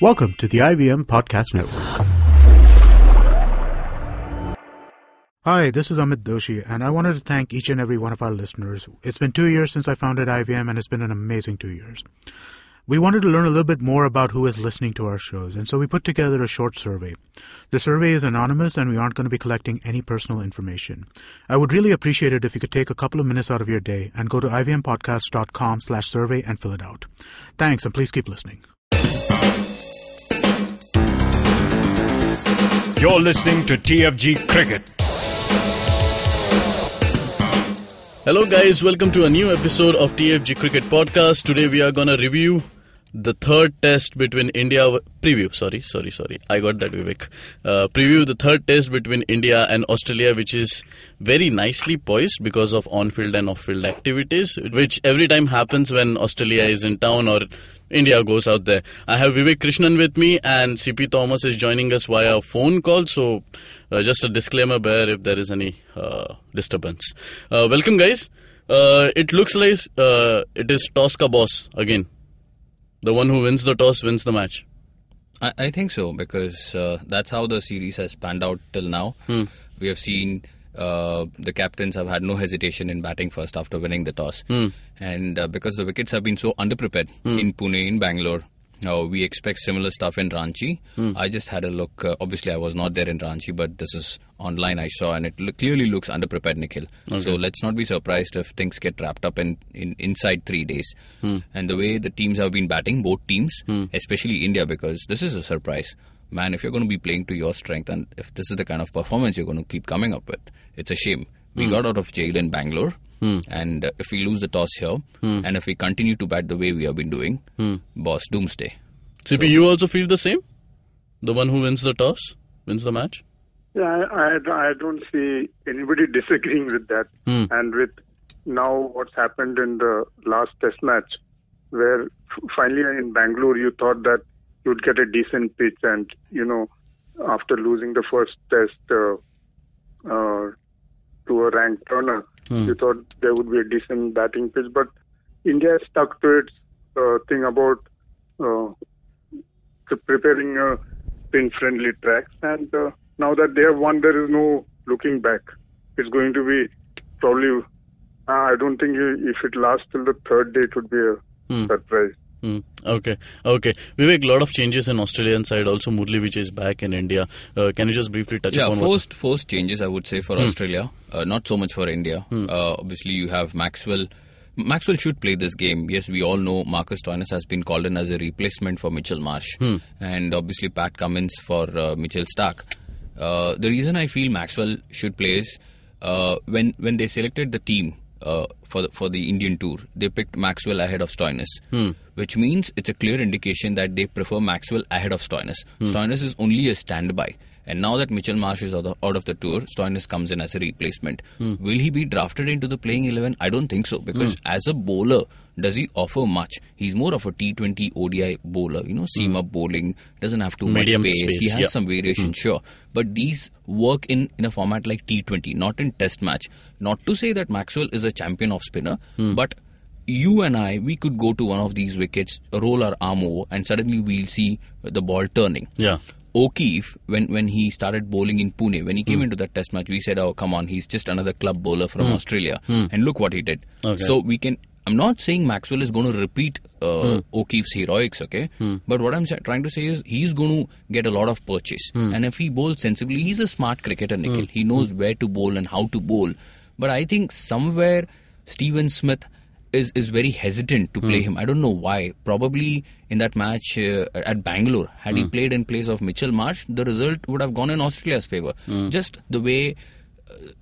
Welcome to the IVM Podcast Network. Hi, this is Amit Doshi, and I wanted to thank each and every one of our listeners. It's been two years since I founded IVM, and it's been an amazing two years. We wanted to learn a little bit more about who is listening to our shows, and so we put together a short survey. The survey is anonymous, and we aren't going to be collecting any personal information. I would really appreciate it if you could take a couple of minutes out of your day and go to ivmpodcast.com slash survey and fill it out. Thanks, and please keep listening. You're listening to TFG Cricket. Hello, guys. Welcome to a new episode of TFG Cricket Podcast. Today we are going to review the third test between India. Preview, sorry, sorry, sorry. I got that, Vivek. Uh, preview the third test between India and Australia, which is very nicely poised because of on field and off field activities, which every time happens when Australia is in town or India goes out there. I have Vivek Krishnan with me, and CP Thomas is joining us via phone call. So, uh, just a disclaimer there if there is any uh, disturbance. Uh, welcome, guys. Uh, it looks like uh, it is toss ka boss again. The one who wins the toss wins the match. I, I think so because uh, that's how the series has panned out till now. We have seen uh, the captains have had no hesitation in batting first after winning the toss, and uh, because the wickets have been so underprepared in Pune, in Bangalore. Uh, we expect similar stuff in Ranchi. I just had a look. Uh, obviously, I was not there in Ranchi, but this is online. I saw, and it clearly looks underprepared, Nikhil. So let's not be surprised if things get wrapped up in, in inside three days. And the way the teams have been batting, both teams, especially India, because this is a surprise. Man, if you're going to be playing to your strength, and if this is the kind of performance you're going to keep coming up with, it's a shame. We hmm. got out of jail in Bangalore. Hmm. And uh, if we lose the toss here, hmm. and if we continue to bat the way we have been doing, boss, doomsday. CP, you also feel the same? The one who wins the toss wins the match? Yeah, I, I, I don't see anybody disagreeing with that. And with now what's happened in the last test match, where f- finally in Bangalore you thought that you'd get a decent pitch, and you know, after losing the first test uh, uh, to a ranked turner, you thought there would be a decent batting pitch, but India stuck to its uh, thing about uh, preparing uh, spin-friendly tracks, and uh, now that they have won, there is no looking back. It's going to be probably. I don't think if it lasts till the third day, it would be a surprise. Hmm. Okay, okay. Vivek, a lot of changes in Australian side. Also, Murli, which is back in India. Uh, can you just briefly touch Yeah, upon what's- forced forced changes, I would say, for Australia. Uh, not so much for India. Uh, obviously, you have Maxwell. Maxwell should play this game. Yes, we all know Marcus Stoinis has been called in as a replacement for Mitchell Marsh, and obviously Pat Cummins for uh, Mitchell Stark. Uh, the reason I feel Maxwell should play is uh, when when they selected the team uh, for the, for the Indian tour, they picked Maxwell ahead of Stoinis, which means it's a clear indication that they prefer Maxwell ahead of Stoinis. Stoinis is only a standby. And now that Mitchell Marsh is out of, out of the tour, Stoinis comes in as a replacement. Hmm. Will he be drafted into the playing 11? I don't think so because hmm. as a bowler, does he offer much? He's more of a T20 ODI bowler, you know, hmm. seam up bowling, doesn't have too Medium much pace. space, He has yeah. some variation, sure. But these work in, in a format like T20, not in test match. Not to say that Maxwell is a champion of spinner, but you and I, we could go to one of these wickets, roll our arm over, and suddenly we'll see the ball turning. Yeah. O'Keefe, when, when he started bowling in Pune, when he came hmm. into that test match, we said, oh, come on, he's just another club bowler from hmm. Australia. Hmm. And look what he did. Okay. So we can. I'm not saying Maxwell is going to repeat uh, O'Keefe's heroics, okay? But what I'm trying to say is he's going to get a lot of purchase. And if he bowls sensibly, he's a smart cricketer, Nikhil. He knows where to bowl and how to bowl. But I think somewhere Steven Smith is, is very hesitant to play hmm. him. I don't know why. Probably in that match uh, at Bangalore, had he hmm. played in place of Mitchell Marsh, the result would have gone in Australia's favour. Hmm. Just the way,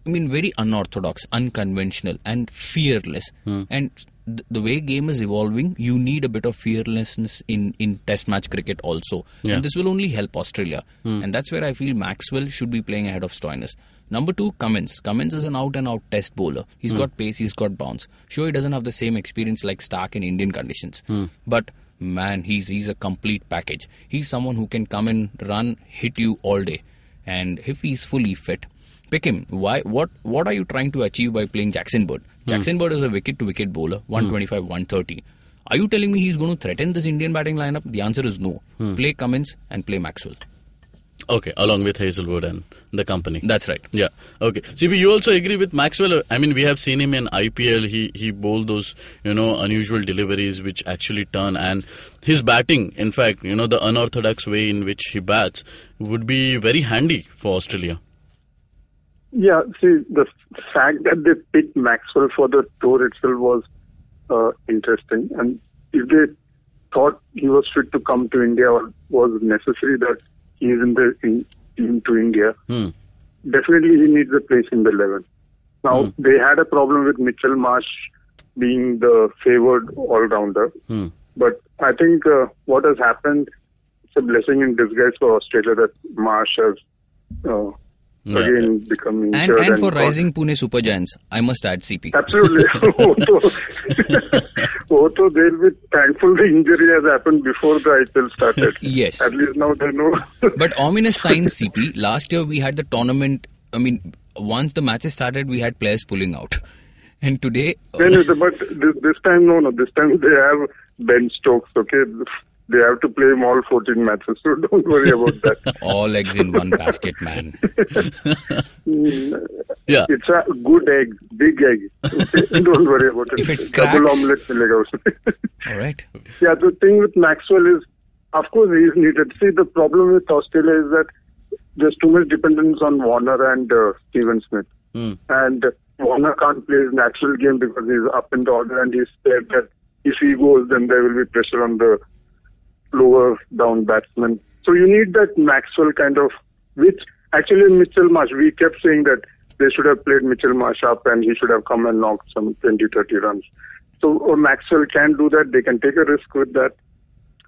I mean, very unorthodox, unconventional, and fearless. Hmm. And th- the way game is evolving, you need a bit of fearlessness in, in Test match cricket also. Yeah. And this will only help Australia. Hmm. And that's where I feel Maxwell should be playing ahead of Stoinis. Number two, Cummins. Cummins is an out and out test bowler. He's hmm. got pace, he's got bounce. Sure, he doesn't have the same experience like Stark in Indian conditions. But man, he's he's a complete package. He's someone who can come in, run, hit you all day. And if he's fully fit, pick him. Why? What? What are you trying to achieve by playing Jackson Bird? Hmm. Jackson Bird is a wicket to wicket bowler, 125, hmm. 130. Are you telling me he's going to threaten this Indian batting lineup? The answer is no. Hmm. Play Cummins and play Maxwell. Okay, along with Hazlewood and the company. That's right. Yeah. Okay. CP, you also agree with Maxwell? I mean, we have seen him in IPL. He he bowled those you know unusual deliveries which actually turn, and his batting, in fact, you know the unorthodox way in which he bats would be very handy for Australia. Yeah. See, the fact that they picked Maxwell for the tour itself was uh, interesting, and if they thought he was fit to come to India or was necessary that he is in the in, team to India, Hmm. definitely he needs a place in the 11. Now, Hmm. they had a problem with Mitchell Marsh being the favored all-rounder. Hmm. But I think uh, what has happened, it's a blessing in disguise for Australia that Marsh has uh, Yeah. again become And, injured. and for got- rising Pune Super Giants, I must add CP. Absolutely. Although they'll be thankful the injury has happened before the IPL started. Yes. At least now they know. But ominous signs, CP. Last year we had the tournament. I mean, once the matches started, we had players pulling out. And today, Then, uh, but this, this time, no, no. This time they have Ben Stokes, okay? They have to play him all 14 matches, so don't worry about that. all eggs in one basket, man. Yeah. It's a good egg, big egg. Don't worry about it. If it Double omelette milega usme. All right. Yeah, the thing with Maxwell is, of course, he is needed. See, the problem with Australia is that there's too much dependence on Warner and uh, Steven Smith. Hmm. And Warner can't play his natural game because he's up in the order and he's scared that if he goes, then there will be pressure on the lower down batsmen. So you need that Maxwell kind of, which actually Mitchell Marsh, we kept saying that they should have played Mitchell Marsh up and he should have come and knocked some 20, 30 runs. So Maxwell can do that. They can take a risk with that.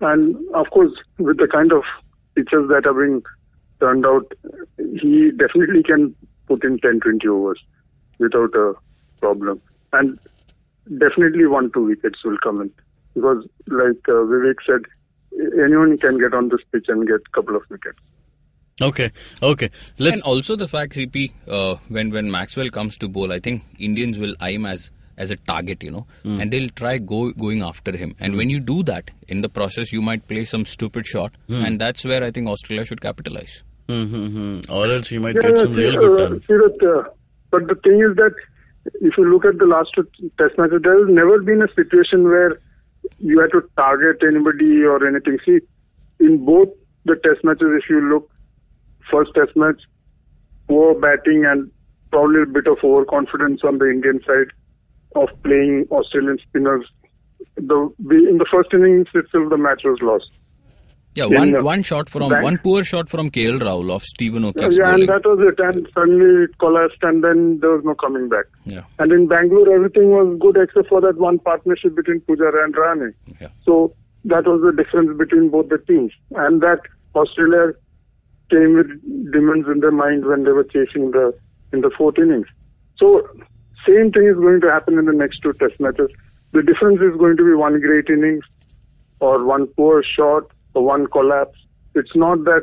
And of course, with the kind of pitches that are being turned out, he definitely can put in 10, 20 overs without a problem. And definitely one, two wickets will come in. Because like uh, Vivek said, anyone can get on this pitch and get a couple of wickets. Okay. Okay. Let's. and also the fact, CP, uh, when when Maxwell comes to bowl, I think Indians will aim as as a target, you know, and they'll try go going after him. And when you do that, in the process, you might play some stupid shot, and that's where I think Australia should capitalize. Mm-hmm. Or else you might Yeah, get some see, real good uh, turn. see that, uh, but the thing is that if you look at the last two test matches, there has never been a situation where you had to target anybody or anything. See, in both the test matches, if you look, first test match, poor batting and probably a bit of overconfidence on the Indian side of playing Australian spinners. The in the first innings itself, the match was lost. Yeah, Yeah, one yeah. one shot from one poor shot from KL Rahul of Stephen Yeah, O'Keefe's and that was it. And suddenly it collapsed, and then there was no coming back. Yeah, And in Bangalore, everything was good except for that one partnership between Pujara and Rahane. yeah. So that was the difference between both the teams. And that Australia came with demons in their mind when they were chasing the in the fourth innings. So same thing is going to happen in the next two test matches. The difference is going to be one great innings or one poor shot or one collapse. It's not that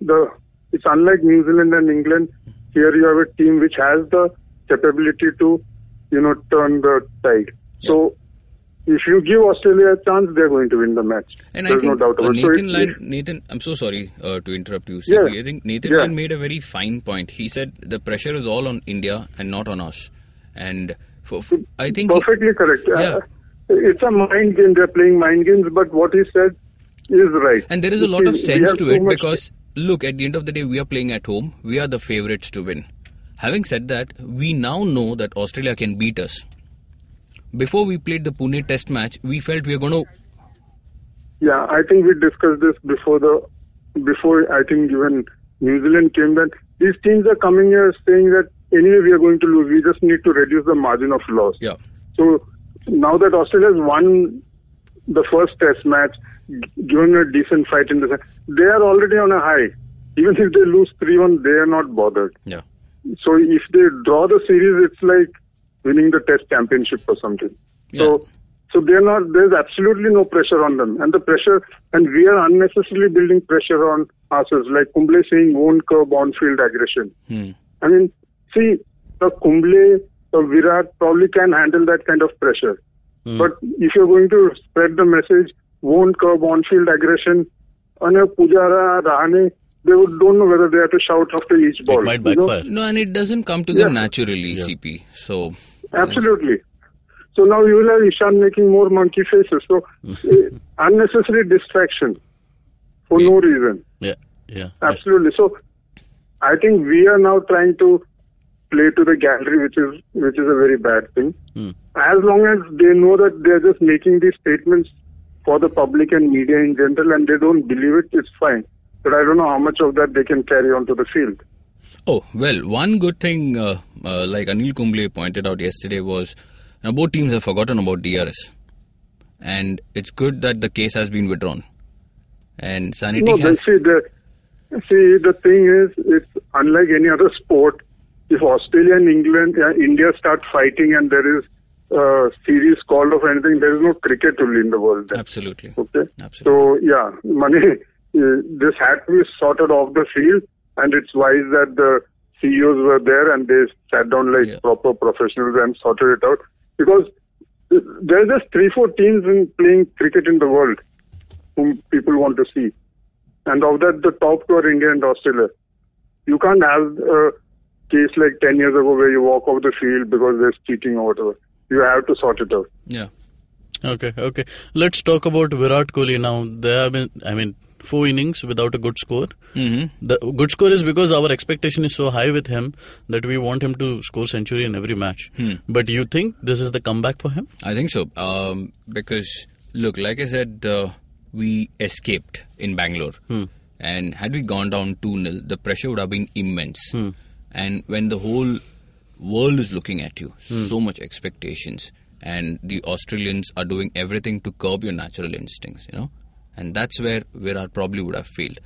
the it's unlike New Zealand and England. Here you have a team which has the capability to, you know, turn the tide. So if you give Australia a chance, they're going to win the match. And There's I think no doubt uh, about it. So Nathan it- Lyon, Nathan, I'm so sorry uh, to interrupt you, Yeah. I think Nathan Yeah. Lyon made a very fine point. He said the pressure is all on India and not on us. And for, for- I think he- Perfectly correct. Yeah. Uh, it's a mind game. They're playing mind games, but what he said is right. And there is a lot of see, sense to it because, look, at the end of the day, we are playing at home. We are the favorites to win. Having said that, we now know that Australia can beat us. Before we played the Pune test match, we felt we were going to. Yeah, I think we discussed this before the before I think even New Zealand came that these teams are coming here saying that anyway we are going to lose. We just need to reduce the margin of loss. Yeah. So now that Australia has won the first test match, given a decent fight in the they are already on a high. Even if they lose 3-1, they are not bothered. Yeah. So if they draw the series, it's like winning the Test championship or something. Yeah. So, so they're not. There's absolutely no pressure on them, and the pressure, and we are unnecessarily building pressure on ourselves. Like Kumble saying, won't curb on-field aggression. Hmm. I mean, see, the Kumble, the Virat probably can handle that kind of pressure. But if you're going to spread the message, won't curb on-field aggression, and Pujara, Rahane, they would, don't know whether they have to shout after each ball. It might you know? backfire. No, and it doesn't come to them Yeah. naturally, CP. So Absolutely. So now you will have Ishant making more monkey faces. So eh, unnecessary distraction for no reason. Yeah, yeah. Absolutely. So I think we are now trying to play to the gallery, which is which is a very bad thing. Hmm. As long as they know that they are just making these statements for the public and media in general, and they don't believe it, it's fine. But I don't know how much of that they can carry onto the field. Oh, well, one good thing, uh, uh, like Anil Kumble pointed out yesterday, was now both teams have forgotten about DRS. And it's good that the case has been withdrawn. And Sanity No, has. see the see the thing is, it's unlike any other sport. If Australia and England, uh, India start fighting, and there is uh, series called of anything, there is no cricket only in the world. Then. Absolutely. Okay. Absolutely. So yeah, money. Uh, this had to be sorted off the field, and it's wise that the CEOs were there and they sat down like Yeah. proper professionals and sorted it out. Because uh, there are just three, four teams in playing cricket in the world whom people want to see, and of that, the top two are India and Australia. You can't have a case like ten years ago where you walk off the field because there's cheating or whatever. You have to sort it out. Yeah. Okay, okay. Let's talk about Virat Kohli now. There have been, I mean, four innings without a good score. Mm-hmm. The good score is because our expectation is so high with him that we want him to score century in every match. But you think this is the comeback for him? I think so. Um, because, look, like I said, uh, we escaped in Bangalore. And had we gone down 2 0, the pressure would have been immense. And when the whole world is looking at you, hmm. so much expectations, and the Australians are doing everything to curb your natural instincts, you know, and that's where where Virat probably would have failed.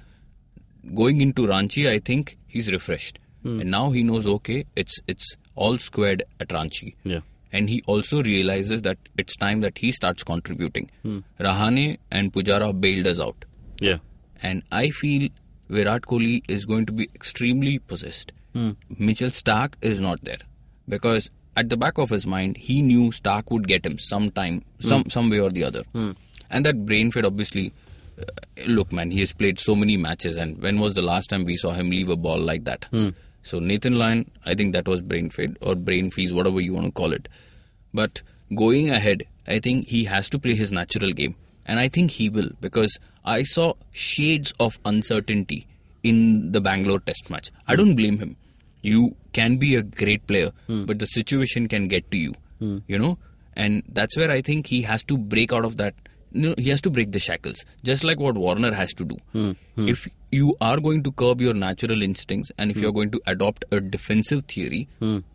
Going into Ranchi, I think he's refreshed, hmm. and now he knows okay, it's it's all squared at Ranchi Yeah. and he also realizes that it's time that he starts contributing. Hmm. Rahane and Pujara bailed us out, Yeah. and I feel Virat Kohli is going to be extremely possessed. Hmm. Mitchell Stark is not there because at the back of his mind he knew Stark would get him sometime, hmm. some some way or the other, hmm. and that brain fade obviously. Uh, look, man, he has played so many matches, and when was the last time we saw him leave a ball like that? So Nathan Lyon, I think that was brain fade or brain freeze, whatever you want to call it. But going ahead, I think he has to play his natural game. And I think he will because I saw shades of uncertainty in the Bangalore test match. I don't blame him. You can be a great player, hmm. but the situation can get to you, hmm. you know? And that's where I think he has to break out of that. No, he has to break the shackles, just like what Warner has to do. Hmm. If you are going to curb your natural instincts and if you're going to adopt a defensive theory,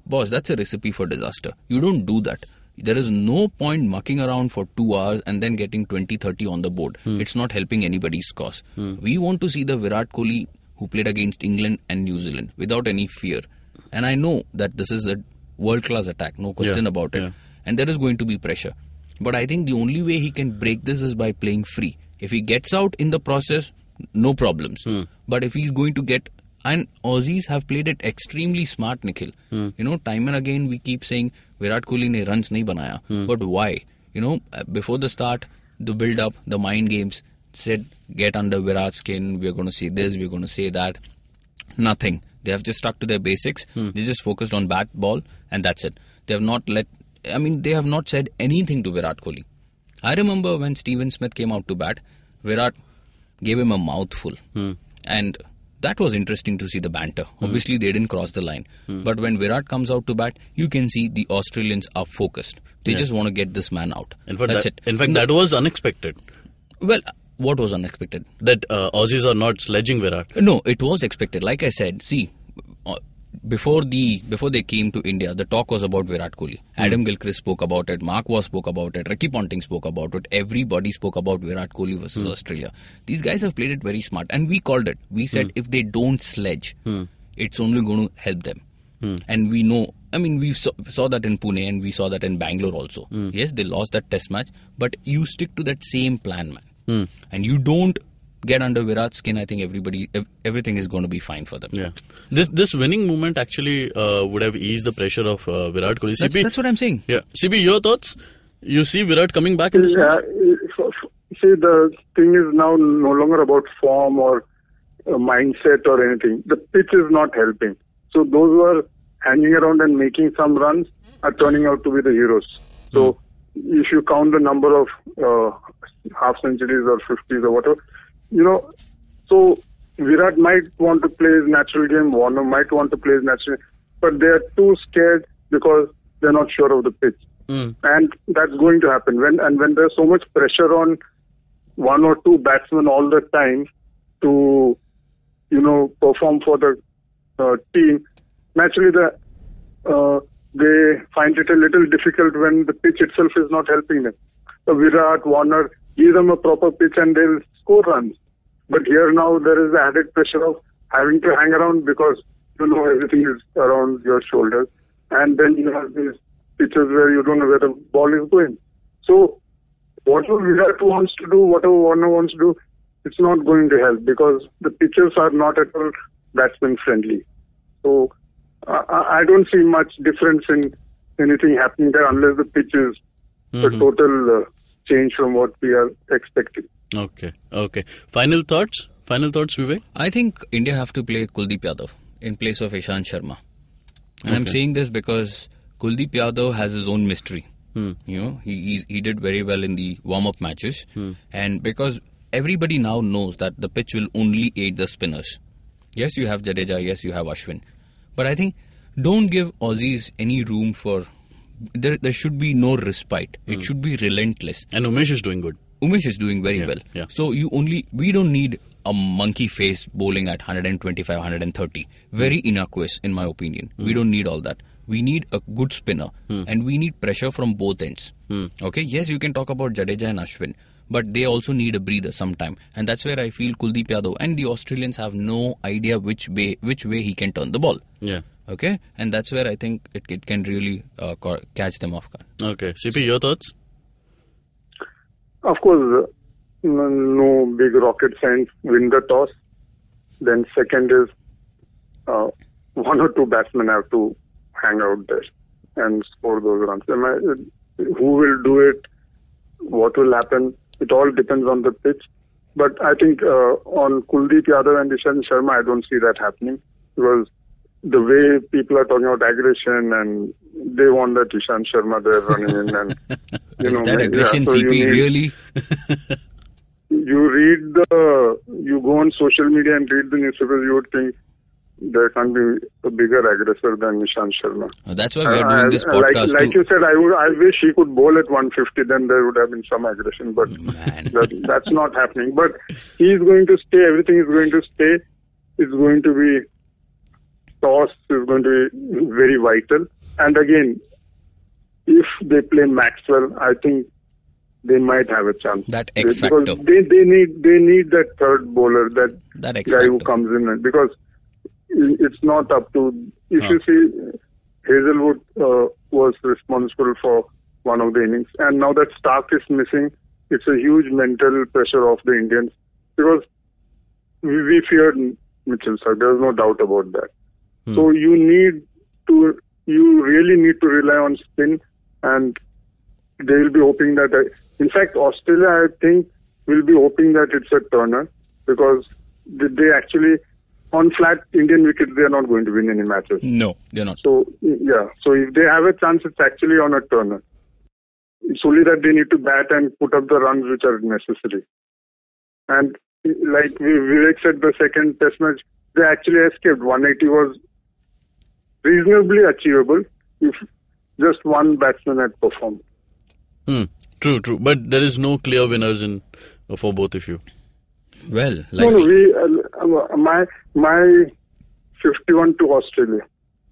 boss, that's a recipe for disaster. You don't do that. There is no point mucking around for two hours and then getting 20 30 on the board. It's not helping anybody's cause. We want to see the Virat Kohli who played against England and New Zealand without any fear. And I know that this is a world class attack, no question Yeah, about it. yeah. And there is going to be pressure. But I think the only way he can break this is by playing free. If he gets out in the process, no problems. Hmm. But if he's going to get and Aussies have played it extremely smart, Nikhil. Hmm. You know, time and again we keep saying Virat Kohli ne runs nahi banaya. Hmm. But why? You know, before the start, the build up, the mind games said get under Virat's skin. We're going to see this. We're going to say that. Nothing. They have just stuck to their basics. Hmm. They just focused on bat, ball, and that's it. They have not let. I mean, they have not said anything to Virat Kohli. I remember when Steven Smith came out to bat, Virat gave him a mouthful, hmm. and that was interesting to see the banter. Hmm. Obviously, they didn't cross the line, but when Virat comes out to bat, you can see the Australians are focused. They just want to get this man out. In fact, that's that, it. in fact, that was unexpected. well, what was unexpected? That uh, Aussies are not sledging Virat. No, it was expected. Like I said, see, uh, before the before they came to India, the talk was about Virat Kohli. Hmm. Adam Gilchrist spoke about it. Mark Waugh spoke about it. Ricky Ponting spoke about it. Everybody spoke about Virat Kohli versus hmm. Australia. These guys have played it very smart, and we called it. We said hmm. if they don't sledge, it's only going to help them. And we know. I mean, we saw, saw that in Pune and we saw that in Bangalore also. Yes, they lost that test match, but you stick to that same plan, man. And you don't get under Virat's skin. I think everybody, everything is going to be fine for them. Yeah. This this winning moment actually uh, would have eased the pressure of uh, Virat Kohli. That's, CP, that's what I'm saying. Yeah. CP, your thoughts? You see Virat coming back in this Yeah, match? uh, see, the thing is now no longer about form or uh, mindset or anything. The pitch is not helping. So those who are hanging around and making some runs are turning out to be the heroes. So if you count the number of uh, half centuries or 50s or whatever, you know, so Virat might want to play his natural game, Warner might want to play his natural game, but they are too scared because they're not sure of the pitch. Mm. And that's going to happen when and when there's so much pressure on one or two batsmen all the time to you know perform for the uh, team. Naturally, the uh, they find it a little difficult when the pitch itself is not helping them. So Virat, Warner, give them a proper pitch and they'll score runs. But here now there is the added pressure of having to hang around because you know everything is around your shoulders, and then you have these pitches where you don't know where the ball is going. So whatever Virat wants to do, whatever Warner wants to do, it's not going to help because the pitches are not at all batsman friendly. So I, I don't see much difference in anything happening there unless the pitch is a mm-hmm. total uh, change from what we are expecting. Okay, okay. Final thoughts? Final thoughts, Vivek? I think India have to play Kuldeep Yadav in place of Ishant Sharma. And I'm saying this because Kuldeep Yadav has his own mystery. Hmm. You know, he, he he did very well in the warm up matches, hmm. and because everybody now knows that the pitch will only aid the spinners. Yes, you have Jadeja. Yes, you have Ashwin, but I think don't give Aussies any room for. There, there should be no respite. It hmm. should be relentless. And Umesh is doing good. Umesh is doing very Yeah, well. yeah. So you only we don't need a monkey face bowling at 125, 130. Very hmm. innocuous in my opinion. We hmm. don't need all that. We need a good spinner and we need pressure from both ends. Okay, yes, you can talk about Jadeja and Ashwin, but they also need a breather sometime, and that's where I feel Kuldeep Yadav and the Australians have no idea which way which way he can turn the ball. Yeah. Okay, and that's where I think it, it can really uh, catch them off guard. Okay. CP, your thoughts? Of course, uh, no no big rocket science. Win the toss. Then second is uh, one or two batsmen have to hang out there and score those runs. Am I- who will do it? What will happen? It all depends on the pitch. But I think uh, on Kuldeep Yadav and Ishant Sharma, I don't see that happening because the way people are talking about aggression and they want that Ishant Sharma they're running in and you Is know, that yeah, aggression, so you CP? need- Really? you read the, you go on social media and read the newspapers, you would think there can't be a bigger aggressor than Ishant Sharma. Uh, That's why we are Uh, doing this uh, like, podcast like too. you said, I would, I wish he could bowl at 150, then there would have been some aggression, but that, that's not happening. But he's going to stay, everything is going to stay. It's going to be, toss is going to be very vital. And again, if they play Maxwell, I think they might have a chance. That X They- because factor. They, they need they need that third bowler, that That guy who factor. comes in because it's not up to. If Huh. you see, Hazlewood uh, was responsible for one of the innings, and now that Stark is missing, it's a huge mental pressure of the Indians because we, we feared Mitchell Stark. There's no doubt about that. So you need to, you really need to rely on spin, and they will be hoping that. uh, in fact, Australia, I think, will be hoping that it's a turner because they actually, on flat Indian wickets, they are not going to win any matches. No, they're not. So yeah, so if they have a chance, it's actually on a turner. It's only that they need to bat and put up the runs which are necessary. And like Vi- Vivek said, the second test match, they actually escaped. 180 was reasonably achievable if just one batsman had performed. Hmm. True, true. But there is no clear winners in for both of you. Well, No, no, we, uh, uh, my my 51 to Australia.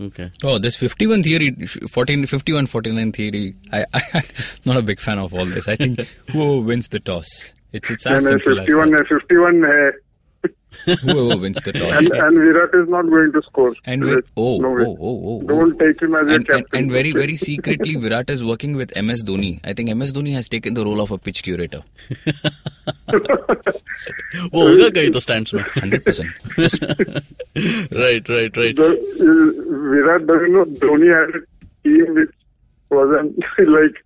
Okay. oh, this 51 theory, 14, 51, 49 theory. I, I, I'm not a big fan of all this. I think whoever wins the toss, it's it's as uh, simple as 51, that. uh, 51, uh, Whoever wins the toss. and, and Virat is not going to score. And There with, is oh, no way. oh, oh, oh, Don't take him as and, your and, captain. and very, very secretly, Virat is working with MS Dhoni. I think MS Dhoni has taken the role of a pitch curator. वो होगा कहीं तो stands में. 100%. right, right, right. The, uh, Virat doesn't know Dhoni had a team which wasn't like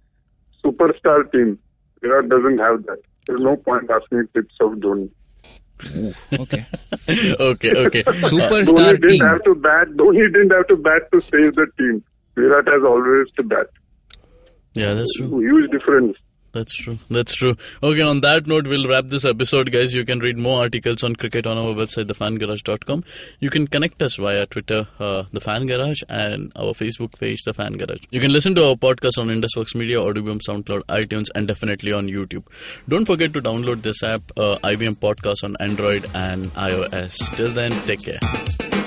superstar team. Virat doesn't have that. There's no point asking tips of Dhoni. Okay. okay, okay. Superstar Dhoni didn't team. have to bat. Dhoni didn't have to bat to save the team. Virat has always to bat. Yeah, that's true. Huge difference. That's true. That's true. Okay, on that note, we'll wrap this episode, guys. You can read more articles on cricket on our website, thefangarage.com. You can connect us via Twitter, uh, The Fan Garage, and our Facebook page, The Fan Garage. You can listen to our podcast on Indusvox Media, Audioboom, SoundCloud, iTunes, and definitely on YouTube. Don't forget to download this app, uh, IVM Podcast on Android and iOS. Till then, take care.